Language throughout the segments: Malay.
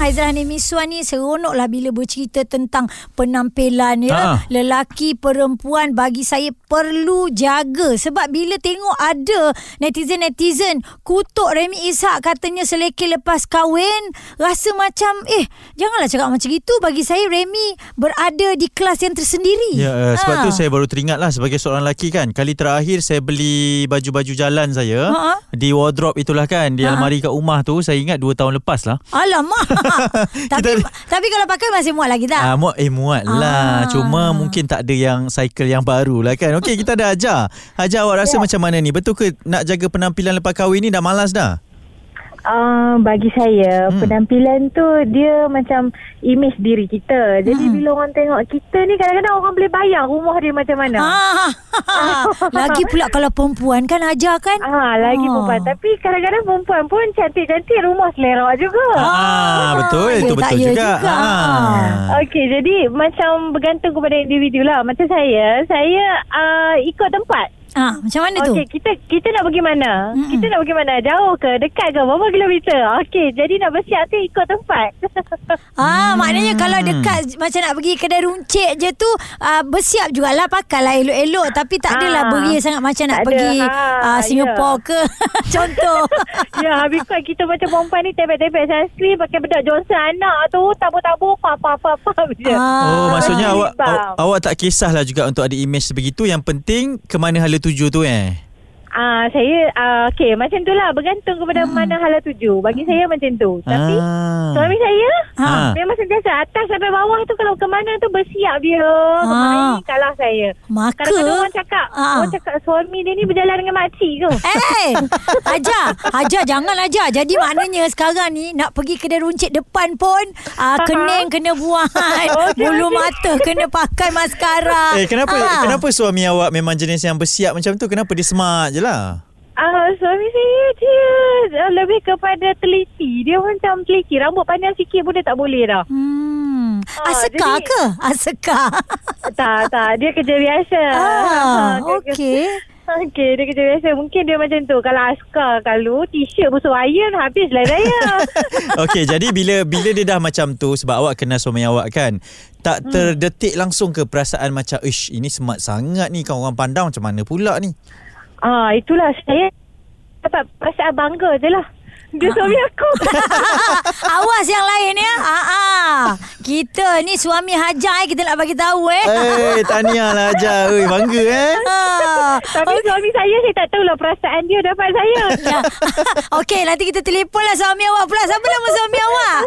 Haizah Hani Miswan ni seronok lah bila bercerita tentang penampilan ya. Ah. Lelaki, perempuan bagi saya perlu jaga. Sebab bila tengok ada netizen-netizen kutuk Remy Ishak katanya selekeh lepas kahwin. Rasa macam eh janganlah cakap macam itu. Bagi saya Remy berada di kelas yang tersendiri. Ya, uh, sebab Ah. tu saya baru teringat lah sebagai seorang lelaki kan. Kali terakhir saya beli baju-baju jalan saya Ha-ha. di wardrobe itulah kan. Di Ha-ha. almari kat rumah tu saya ingat 2 tahun lepas lah. Alamak. tapi Kita- tapi kalau pakai masih muat lagi tak? Ah, muat eh muat lah. Ah. Cuma mungkin tak ada yang cycle yang baru lah kan. Okey, kita ada Hajar. Hajar awak rasa macam mana ni? Betul ke nak jaga penampilan lepas kahwin ni dah malas dah? Uh, bagi saya Hmm. penampilan tu dia macam image diri kita. Jadi Hmm. bila orang tengok kita ni kadang-kadang orang boleh bayang rumah dia macam mana. Ah, lagi pula kalau perempuan kan ajar kan? Ah, lagi Ah. perempuan. Tapi kadang-kadang perempuan pun cantik-cantik rumah selera juga. Ah, betul. ya Itu betul ya juga. juga. Ah. Okey, jadi macam bergantung kepada individu lah. Macam saya, saya uh, ikut tempat. Ah, macam mana tu? Okey, kita kita nak pergi mana? Mm-mm. Kita nak pergi mana? Jauh ke? Dekat ke? Berapa kilometer? Okey, jadi nak bersiap tu ikut tempat. Ah, maknanya Hmm. kalau dekat macam nak pergi kedai runcit je tu ah, bersiap jugalah pakailah elok-elok tapi tak adalah Ah, beria sangat macam nak ada. pergi Ah, ah, Singapore ke contoh. ya, habis kan kita macam perempuan ni tepek-tepek sunscreen pakai bedak Johnson anak tu pap pap je. Oh, Ah. maksudnya awak, awak awak tak kisahlah juga untuk ada image sebegitu. Yang penting ke mana hala tuju tu eh. Ah, saya ah, okey macam tu lah bergantung kepada Hmm. mana hala tuju. Bagi saya macam tu. Tapi ah. suami saya Ah. memang sentiasa atas sampai bawah tu kalau ke mana tu bersiap dia. Ah. Ah. Ini kalah saya. Maka Kadang-kadang orang cakap, Ah. orang cakap suami dia ni berjalan dengan makcik ke? Eh, Hajar, Hajar jangan Hajar. Jadi maknanya sekarang ni nak pergi kedai runcit depan pun ah, kening kena buat, Okey, bulu okey. mata kena pakai maskara. Eh kenapa Ah. kenapa suami awak memang jenis yang bersiap macam tu? Kenapa dia smart je lah? Ah, suami saya dia uh, lebih kepada teliti. Dia macam teliti. Rambut panjang sikit pun dia tak boleh dah. Hmm. Ah, Aseka jadi- ke? Aseka. tak, tak. Dia kerja biasa. ah, Dia- okey. Okey, dia kerja biasa. Mungkin dia macam tu. Kalau askar kalau t-shirt busuk iron, habislah saya. Okey, jadi bila bila dia dah macam tu sebab awak kenal suami awak kan, tak Hmm. terdetik langsung ke perasaan macam, "Ish, ini smart sangat ni kau orang pandang macam mana pula ni?" Ah, itulah saya dapat perasaan bangga je lah. Dia suami aku. Awas yang lain ya. Ah, ah. Kita ni suami hajar eh. Kita nak bagi tahu eh. Eh, tahniah lah Ajar. Oi, bangga eh. Ah. Tapi suami saya, saya tak tahulah perasaan dia dapat saya. Ya. Okey, nanti kita telefon lah suami awak pula. Siapa nama suami awak?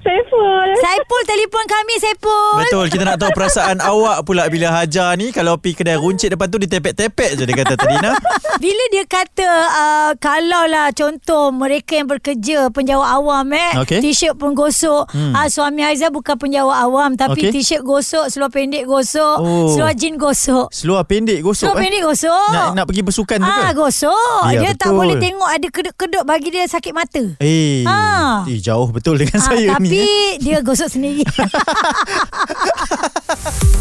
Saiful. Saipul telefon kami Saipul. Betul, kita nak tahu perasaan awak pula bila Hajar ni kalau pergi kedai runcit depan tu dia tepek-tepek je dia kata tadi nah. Bila dia kata uh, kalau lah contoh mereka yang bekerja penjawat awam eh Okey. t-shirt pun gosok Hmm. hmm. uh, suami Aizah bukan penjawat awam tapi Okey. t-shirt gosok seluar pendek gosok Oh. seluar jean gosok Seluar pendek gosok seluar eh. pendek gosok Nak nak pergi bersukan tu ke? ah gosok Ya, dia tak betul. boleh tengok ada kedut-kedut bagi dia sakit mata Eh, Ah. eh jauh betul dengan Ah, saya tapi ni. eh. dia gosok sendiri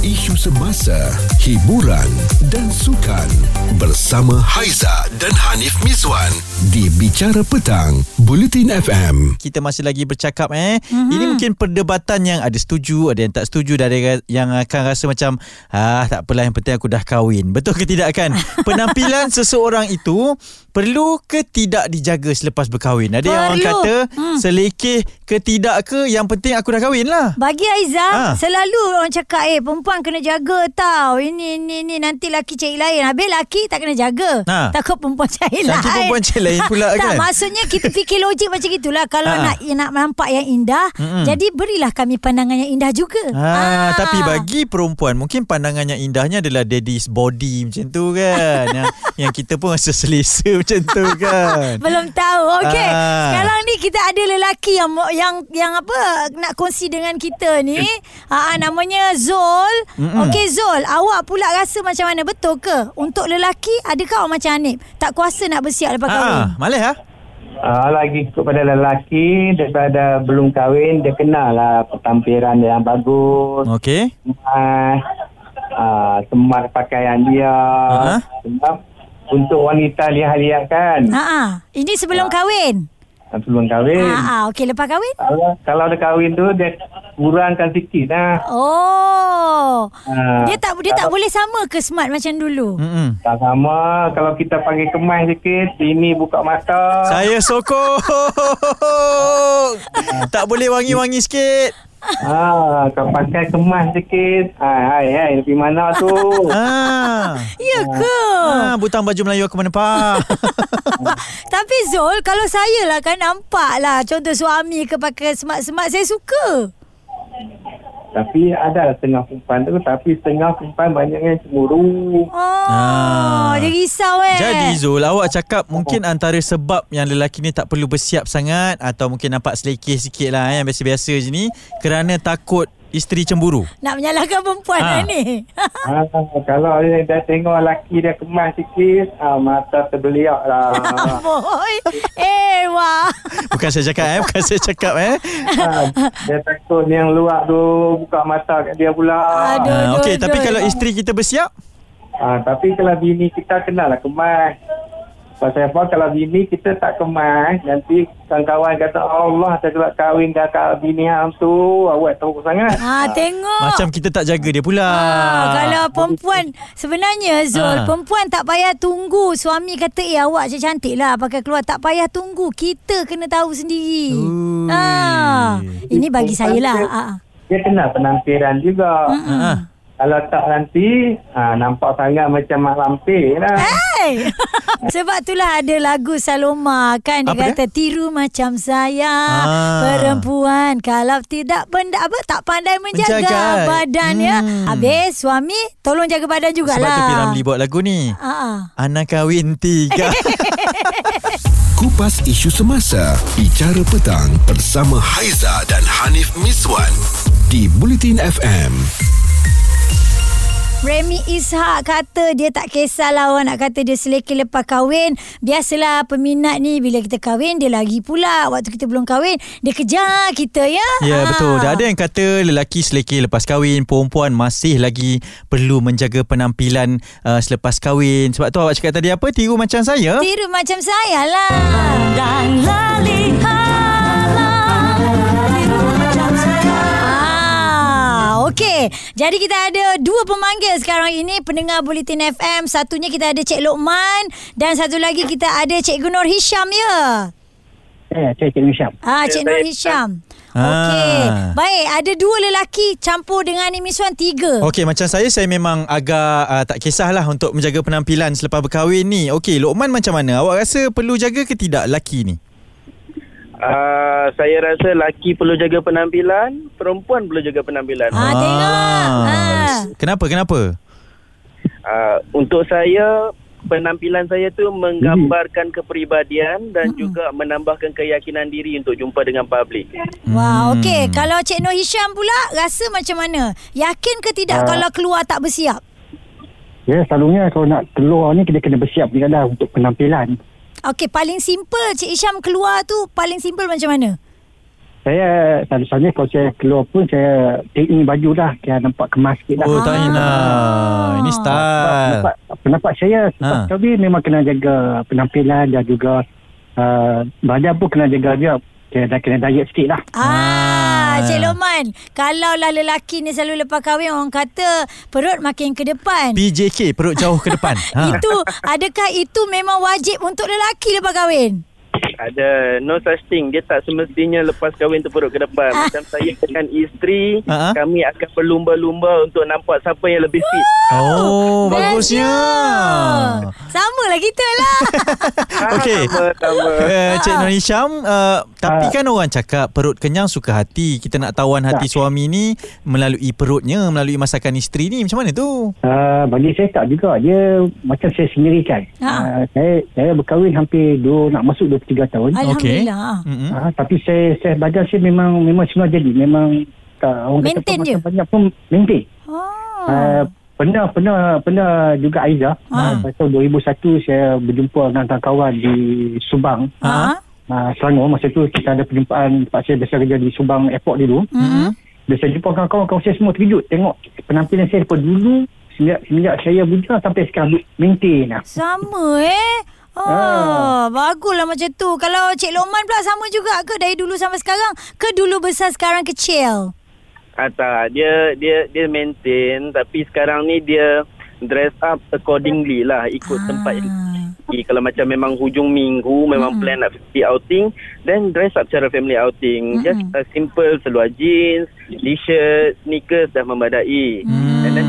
Isu semasa, hiburan dan sukan bersama Haiza dan Hanif Miswan di Bicara Petang, Buletin FM. Kita masih lagi bercakap eh. Mhm. Mm-hmm. Ini mungkin perdebatan yang ada setuju, ada yang tak setuju, dan ada yang akan rasa macam ah tak apalah yang penting aku dah kahwin. Betul ke tidak kan? Penampilan seseorang itu perlu ke tidak dijaga selepas berkahwin? Ada yang orang Perlu. kata Hmm. selekeh ke tidak ke yang penting aku dah kahwin lah. Bagi Aizah Ah. Selalu orang cakap Eh perempuan kena jaga tau Ini ini ini Nanti laki cari lain Habis laki tak kena jaga Ha. Takut perempuan cari lain Nanti perempuan cari lain pula tak, kan? maksudnya kita fikir logik macam itulah Kalau Ha. nak nak nampak yang indah Mm-mm. Jadi berilah kami pandangan yang indah juga Ah, tapi bagi perempuan mungkin pandangan yang indahnya adalah daddy's body macam tu kan. yang yang kita pun rasa selesa macam tu kan. Belum tahu Okey Ah. Sekarang ni kita ada lelaki yang Yang yang apa Nak kongsi dengan kita ni ah, Namanya Zul Mm-mm. Okey Zul Awak pula rasa macam mana Betul ke Untuk lelaki Adakah awak macam Hanif Tak kuasa nak bersiap lepas kahwin Ah, malih ah. Uh, lagi kepada lelaki daripada belum kahwin dia kenal lah pentampilan yang bagus Okey. uh, uh, smart pakaian dia. Ha? Sebab untuk wanita lihat-lihat kan. Ha ah. Ini sebelum kahwin. Sebelum kahwin. Ha ah, okey lepas kahwin? Kalau, kalau dah kahwin tu dia kurangkan sikit lah. Oh. Ah, Dia tak dia tak boleh sama ke smart macam dulu? Mm-mm. Tak sama. Kalau kita panggil kemas sikit, ini buka mata. Saya sokong. tak boleh wangi-wangi sikit. Ah, kau pakai kemas sikit. Ah, hai, hai, lebih mana tu? Ah. Ya ke? Ah, butang baju Melayu aku menempah. Tapi Zul, kalau saya lah kan nampak lah contoh suami ke pakai smart-smart, saya suka. Tapi ada setengah perempuan tu, tapi setengah perempuan banyak yang cemburu. Oh, Ah. dia risau eh. Jadi Zul, awak cakap mungkin antara sebab yang lelaki ni tak perlu bersiap sangat atau mungkin nampak selekeh sikit lah yang biasa-biasa je ni kerana takut isteri cemburu. Nak menyalahkan perempuan Ah. lah ni. Ah, kalau dia dah tengok lelaki dia kemas sikit, ah, mata terbeliak lah. Boy. Eh, wah. Bukan saya cakap eh, bukan saya cakap eh. ah, dia takut yang luar tu buka mata kat dia pula. Aduh. Ah, Okey, aduh, tapi aduh. kalau isteri kita bersiap, Ah, tapi kalau bini kita kenalah kemas. Pasal apa kalau bini kita tak kemas Nanti kawan-kawan kata Allah saya kelak kahwin dah kat bini hang tu Awak teruk sangat Ha, tengok. macam kita tak jaga dia pula. Ah, kalau perempuan sebenarnya Zul, Ah. perempuan tak payah tunggu suami kata eh awak je cantik lah pakai keluar tak payah tunggu. Kita kena tahu sendiri. Ui. Ah, ini bagi saya lah. Ah. Dia kenal penampilan juga Ah. Kalau tak nanti ah, Nampak sangat macam mak lampir lah Hey! Sebab itulah ada lagu Saloma kan dia Apa kata tiru macam saya Ah. perempuan kalau tidak benda apa tak pandai menjaga, Menjaga. badan ya. Hmm. Habis suami tolong jaga badan jugalah. Sebab tu Piramli buat lagu ni. Ah. Anak kahwin tiga. Kupas isu semasa, bicara petang bersama Haiza dan Hanif Miswan di Bulletin FM. Remy Ishak kata dia tak kisahlah orang nak kata dia selekeh lepas kahwin. Biasalah peminat ni bila kita kahwin dia lagi pula. Waktu kita belum kahwin dia kejar kita ya. Ya Ah. betul Dah ada yang kata Lelaki selekeh lepas kahwin Perempuan masih lagi Perlu menjaga penampilan uh, Selepas kahwin Sebab tu awak cakap tadi apa Tiru macam saya Tiru macam saya lah. Ah, Okey, jadi kita ada dua pemanggil sekarang ini pendengar Bulletin FM. Satunya kita ada Cik Lokman dan satu lagi kita ada Cik Gunur Hisham ya. Eh, saya Cik Misham Ah, Cik Nur Hisham. Okey. Ah. Baik, ada dua lelaki campur dengan Imi Suan tiga. Okey macam saya Saya memang agak uh, Tak kisahlah Untuk menjaga penampilan Selepas berkahwin ni Okey Lokman macam mana Awak rasa perlu jaga ke tidak Lelaki ni Uh, saya rasa laki perlu jaga penampilan, perempuan perlu jaga penampilan. Ah, tengok. Ah. Kenapa kenapa Uh, untuk saya, penampilan saya tu menggambarkan kepribadian dan juga menambahkan keyakinan diri untuk jumpa dengan publik. Wah, Hmm. okey. Kalau Cik Nur Hisham pula rasa macam mana? Yakin ke tidak Ah. kalau keluar tak bersiap? Ya selalunya kalau nak keluar ni Kita kena bersiap juga dah Untuk penampilan Okey, paling simple Cik Hisham keluar tu paling simple macam mana? Saya Selalunya kalau saya keluar pun Saya take in baju dah Dia nampak kemas sikit dah Oh tak Ah. nak Ini style pendapat, pendapat saya Sebab Ha. memang kena jaga Penampilan Dan juga uh, Badan pun kena jaga dia Kena, dah kena diet sikit lah Ah, Ah. Cik Loman, kalau lah lelaki ni selalu lepas kahwin orang kata perut makin ke depan. PJK Perut jauh ke depan ha. Itu adakah itu memang wajib untuk lelaki lepas kahwin? Ada no such thing. Dia tak semestinya lepas kahwin tu perut ke depan. Macam saya dengan isteri, Ha-ha. kami akan berlumba-lumba untuk nampak siapa yang lebih fit. Oh bagusnya Sama lah kita lah. Okey Sama-sama. Uh, Cik Nur Hisham uh, Tapi Ah. kan orang cakap Perut kenyang suka hati Kita nak tawan hati suami ni Melalui perutnya Melalui masakan isteri ni Macam mana tu? Uh, bagi saya tak juga Dia macam saya sendiri kan Ha. uh, saya, saya berkahwin hampir dua, Nak masuk 23 tahun Alhamdulillah. Mm-mm. uh, Tapi saya, saya badan saya memang Memang semua jadi Memang tak, orang Maintain kata je? banyak pun maintain Oh. uh, Pernah pernah pernah juga Aiza Ha. uh, tahun 2001 saya berjumpa dengan kawan di Subang Ha? uh, Selangor masa tu kita ada perjumpaan tempat saya biasa kerja di Subang Airport dulu Hmm. bila saya jumpa kawan-kawan kawan saya semua terkejut tengok penampilan saya daripada dulu semenjak, semenjak saya bujang sampai sekarang maintain lah. Sama eh. Oh, Ah. baguslah macam tu. Kalau Cik Lokman pula sama juga ke dari dulu sampai sekarang? Ke dulu besar sekarang kecil? Ah, tak, dia dia dia maintain tapi sekarang ni dia dress up accordingly lah ikut Ah. tempat yang pergi. Kalau macam memang hujung minggu memang Mm-mm. plan nak pergi outing then dress up secara family outing. Mm-mm. Just uh, simple seluar jeans, t-shirt, sneakers dah memadai. And then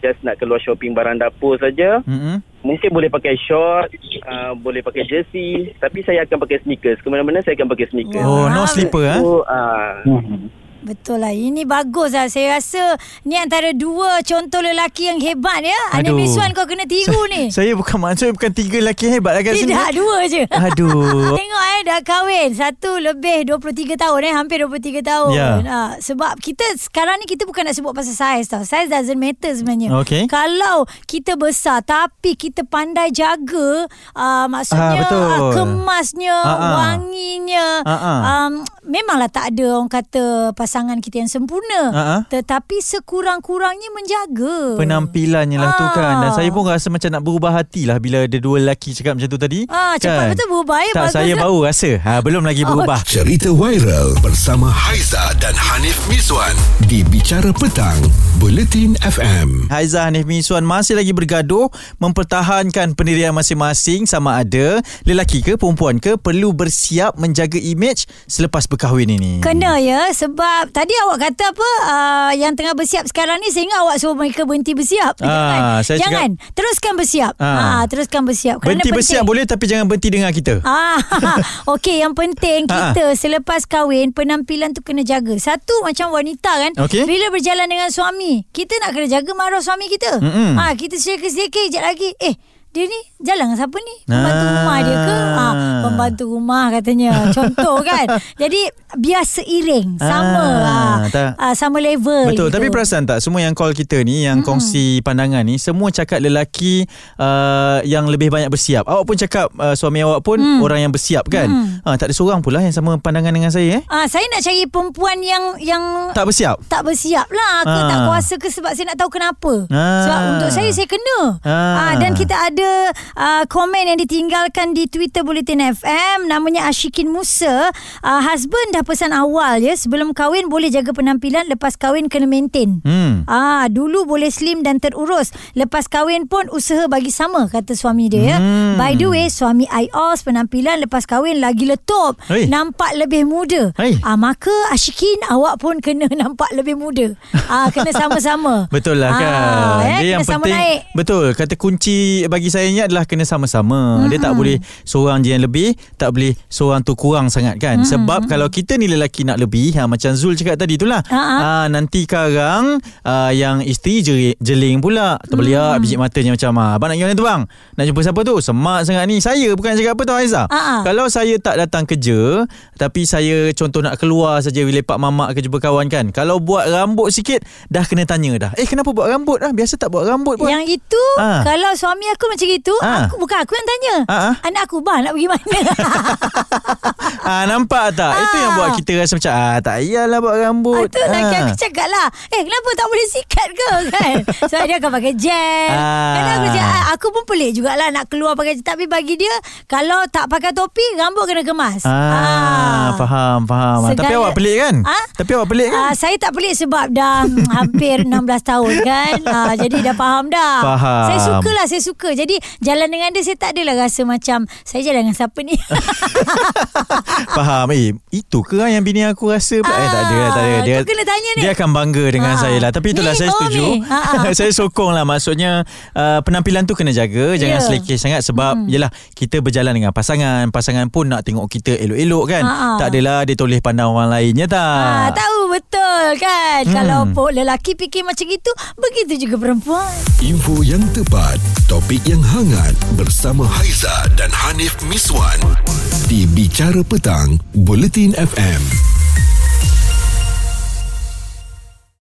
just nak keluar shopping barang dapur saja. Mm-mm. Mungkin boleh pakai short, uh, boleh pakai jersey tapi saya akan pakai sneakers. Kemana-mana saya akan pakai sneakers. Oh, no slipper ah. So, uh, Hmm. Betul lah. Ini bagus lah. Saya rasa ni antara dua contoh lelaki yang hebat ya. Ana Aduh. Miswan kau kena tiru ni. Saya bukan maksud bukan tiga lelaki hebat lah kat sini. Tidak, dua je. Aduh. Tengok eh dah kahwin Satu lebih 23 tahun eh Hampir 23 tahun Ya. ha, Sebab kita sekarang ni Kita bukan nak sebut pasal saiz tau Saiz doesn't matter sebenarnya Okey. Kalau kita besar Tapi kita pandai jaga uh, Maksudnya betul. uh, Kemasnya Ah, ah. Wanginya Ah, ah. um, Memanglah tak ada Orang kata Pasangan kita yang sempurna ah. Tetapi sekurang-kurangnya menjaga Penampilannya lah tu Ah. kan Dan saya pun rasa macam nak berubah hati lah Bila ada dua lelaki cakap macam tu tadi Ah, cepat Kan? betul berubah eh. Tak Bagus saya lah. baru rasa ha, Belum lagi berubah Cerita viral bersama Haiza dan Hanif Miswan di Bicara Petang, Buletin FM. Haizah Hanif Miswan masih lagi bergaduh mempertahankan pendirian masing-masing sama ada lelaki ke perempuan ke perlu bersiap menjaga imej selepas berkahwin ini. Kena ya sebab tadi awak kata apa uh, yang tengah bersiap sekarang ni sehingga awak suruh mereka berhenti bersiap. Ah, jangan. saya jangan. Teruskan bersiap. Ah. Ah. teruskan bersiap. Kerana Berhenti penting. bersiap boleh tapi jangan berhenti dengar kita. Ah, okey yang penting Ah. kita selepas kahwin penampilan tu kena jaga. Satu macam wanita kan, Okey. bila berjalan dengan suami, kita nak kena jaga marah suami kita. Mm-mm. Ah, kita sedekah-sedekah sekejap lagi. Eh, dia ni jalan dengan siapa ni? Pembantu Ah. rumah dia ke? Ah, pembantu rumah katanya. Contoh kan. Jadi biar seiring, sama Ah, ah, tak. ah, sama level. Betul gitu. Tapi perasan tak Semua yang call kita ni Yang kongsi pandangan ni Semua cakap lelaki uh, Yang lebih banyak bersiap Awak pun cakap uh, Suami awak pun Hmm. Orang yang bersiap kan ha, Tak ada seorang pula Yang sama pandangan dengan saya eh Ah, saya nak cari perempuan yang yang Tak bersiap tak bersiap lah ke Ah. tak kuasa ke sebab saya nak tahu kenapa. Ah. Sebab untuk saya saya kena. Ah. Ah. dan kita ada uh, komen yang ditinggalkan di Twitter Bulletin FM namanya Ashikin Musa. Uh, husband dah pesan awal ya sebelum kahwin boleh jaga penampilan lepas kahwin kena maintain. Hmm Ah, dulu boleh slim dan terurus. Lepas kahwin pun usaha bagi sama kata suami dia ya. Hmm. By the way, suami IOS penampilan lepas kahwin lagi letup. Hei. Nampak lebih muda. Hei. Ah, maka Ashikin awak pun kena nampak lebih muda. Ah, kena sama-sama. Betul lah kan Ah, eh, Dia kena yang sama penting naik. Betul Kata kunci bagi saya ni adalah Kena sama-sama Dia tak boleh Seorang je yang lebih Tak boleh Seorang tu kurang sangat kan Sebab kalau kita ni lelaki nak lebih ha, Macam Zul cakap tadi tu lah Ha, ha. ha, Nanti karang uh, Yang isteri jeri, jeling pula Terbeliak biji matanya macam ah, Abang nak pergi mana tu bang Nak jumpa siapa tu Semak sangat ni Saya bukan cakap apa tau Aizah Ha, ha. Kalau saya tak datang kerja Tapi saya contoh nak keluar saja Lepak mamak ke jumpa kawan kan Kalau buat rambut sikit Dah kena tanya dah Eh kenapa buat rambut ah? Biasa tak buat rambut pun Yang itu Ah. kalau suami aku macam itu, Ah. aku bukan aku yang tanya. Ah. Anak aku bah nak pergi mana? ah, Nampak tak Itu yang. Buat kita rasa macam ah, Tak payahlah buat rambut Itu lagi aku cakap lah Eh kenapa tak boleh sikat ke kan Sebab dia akan pakai gel Ah. Kadang aku cakap "Ah, Aku pun pelik jugalah Nak keluar pakai Tapi bagi dia Kalau tak pakai topi Rambut kena kemas Ah, faham, faham. Ah, Tapi Segala- awak pelik kan? Ah? Tapi awak pelik kan? Ah, saya tak pelik sebab dah hampir 16 tahun kan. Ah, jadi dah faham dah. Faham. Saya suka lah, saya suka. Jadi jalan dengan dia saya tak adalah rasa macam saya jalan dengan siapa ni. Faham. Eh, itu ke ah yang bini aku rasa? pula? eh, tak ada, tak ada. Ah, Dia, kena tanya ni. Dia akan bangga dengan Ah. saya lah. Tapi itulah Ni, saya oh, setuju. Ah, ah. saya sokong lah. Maksudnya, uh, penampilan tu kena jaga. Jangan Ya. selekeh sangat sebab, hmm. yelah, kita berjalan dengan pasangan. Pasangan pun nak tengok kita elok-elok kan. Ah, ah. Tak adalah dia toleh pandang orang lainnya tak. Ah, tahu betul kan. Hmm. Kalau po- lelaki fikir macam itu, begitu juga perempuan. Info yang tepat, topik yang hangat bersama Haiza dan Hanif Miswan di Bicara Petang, Buletin FM. M.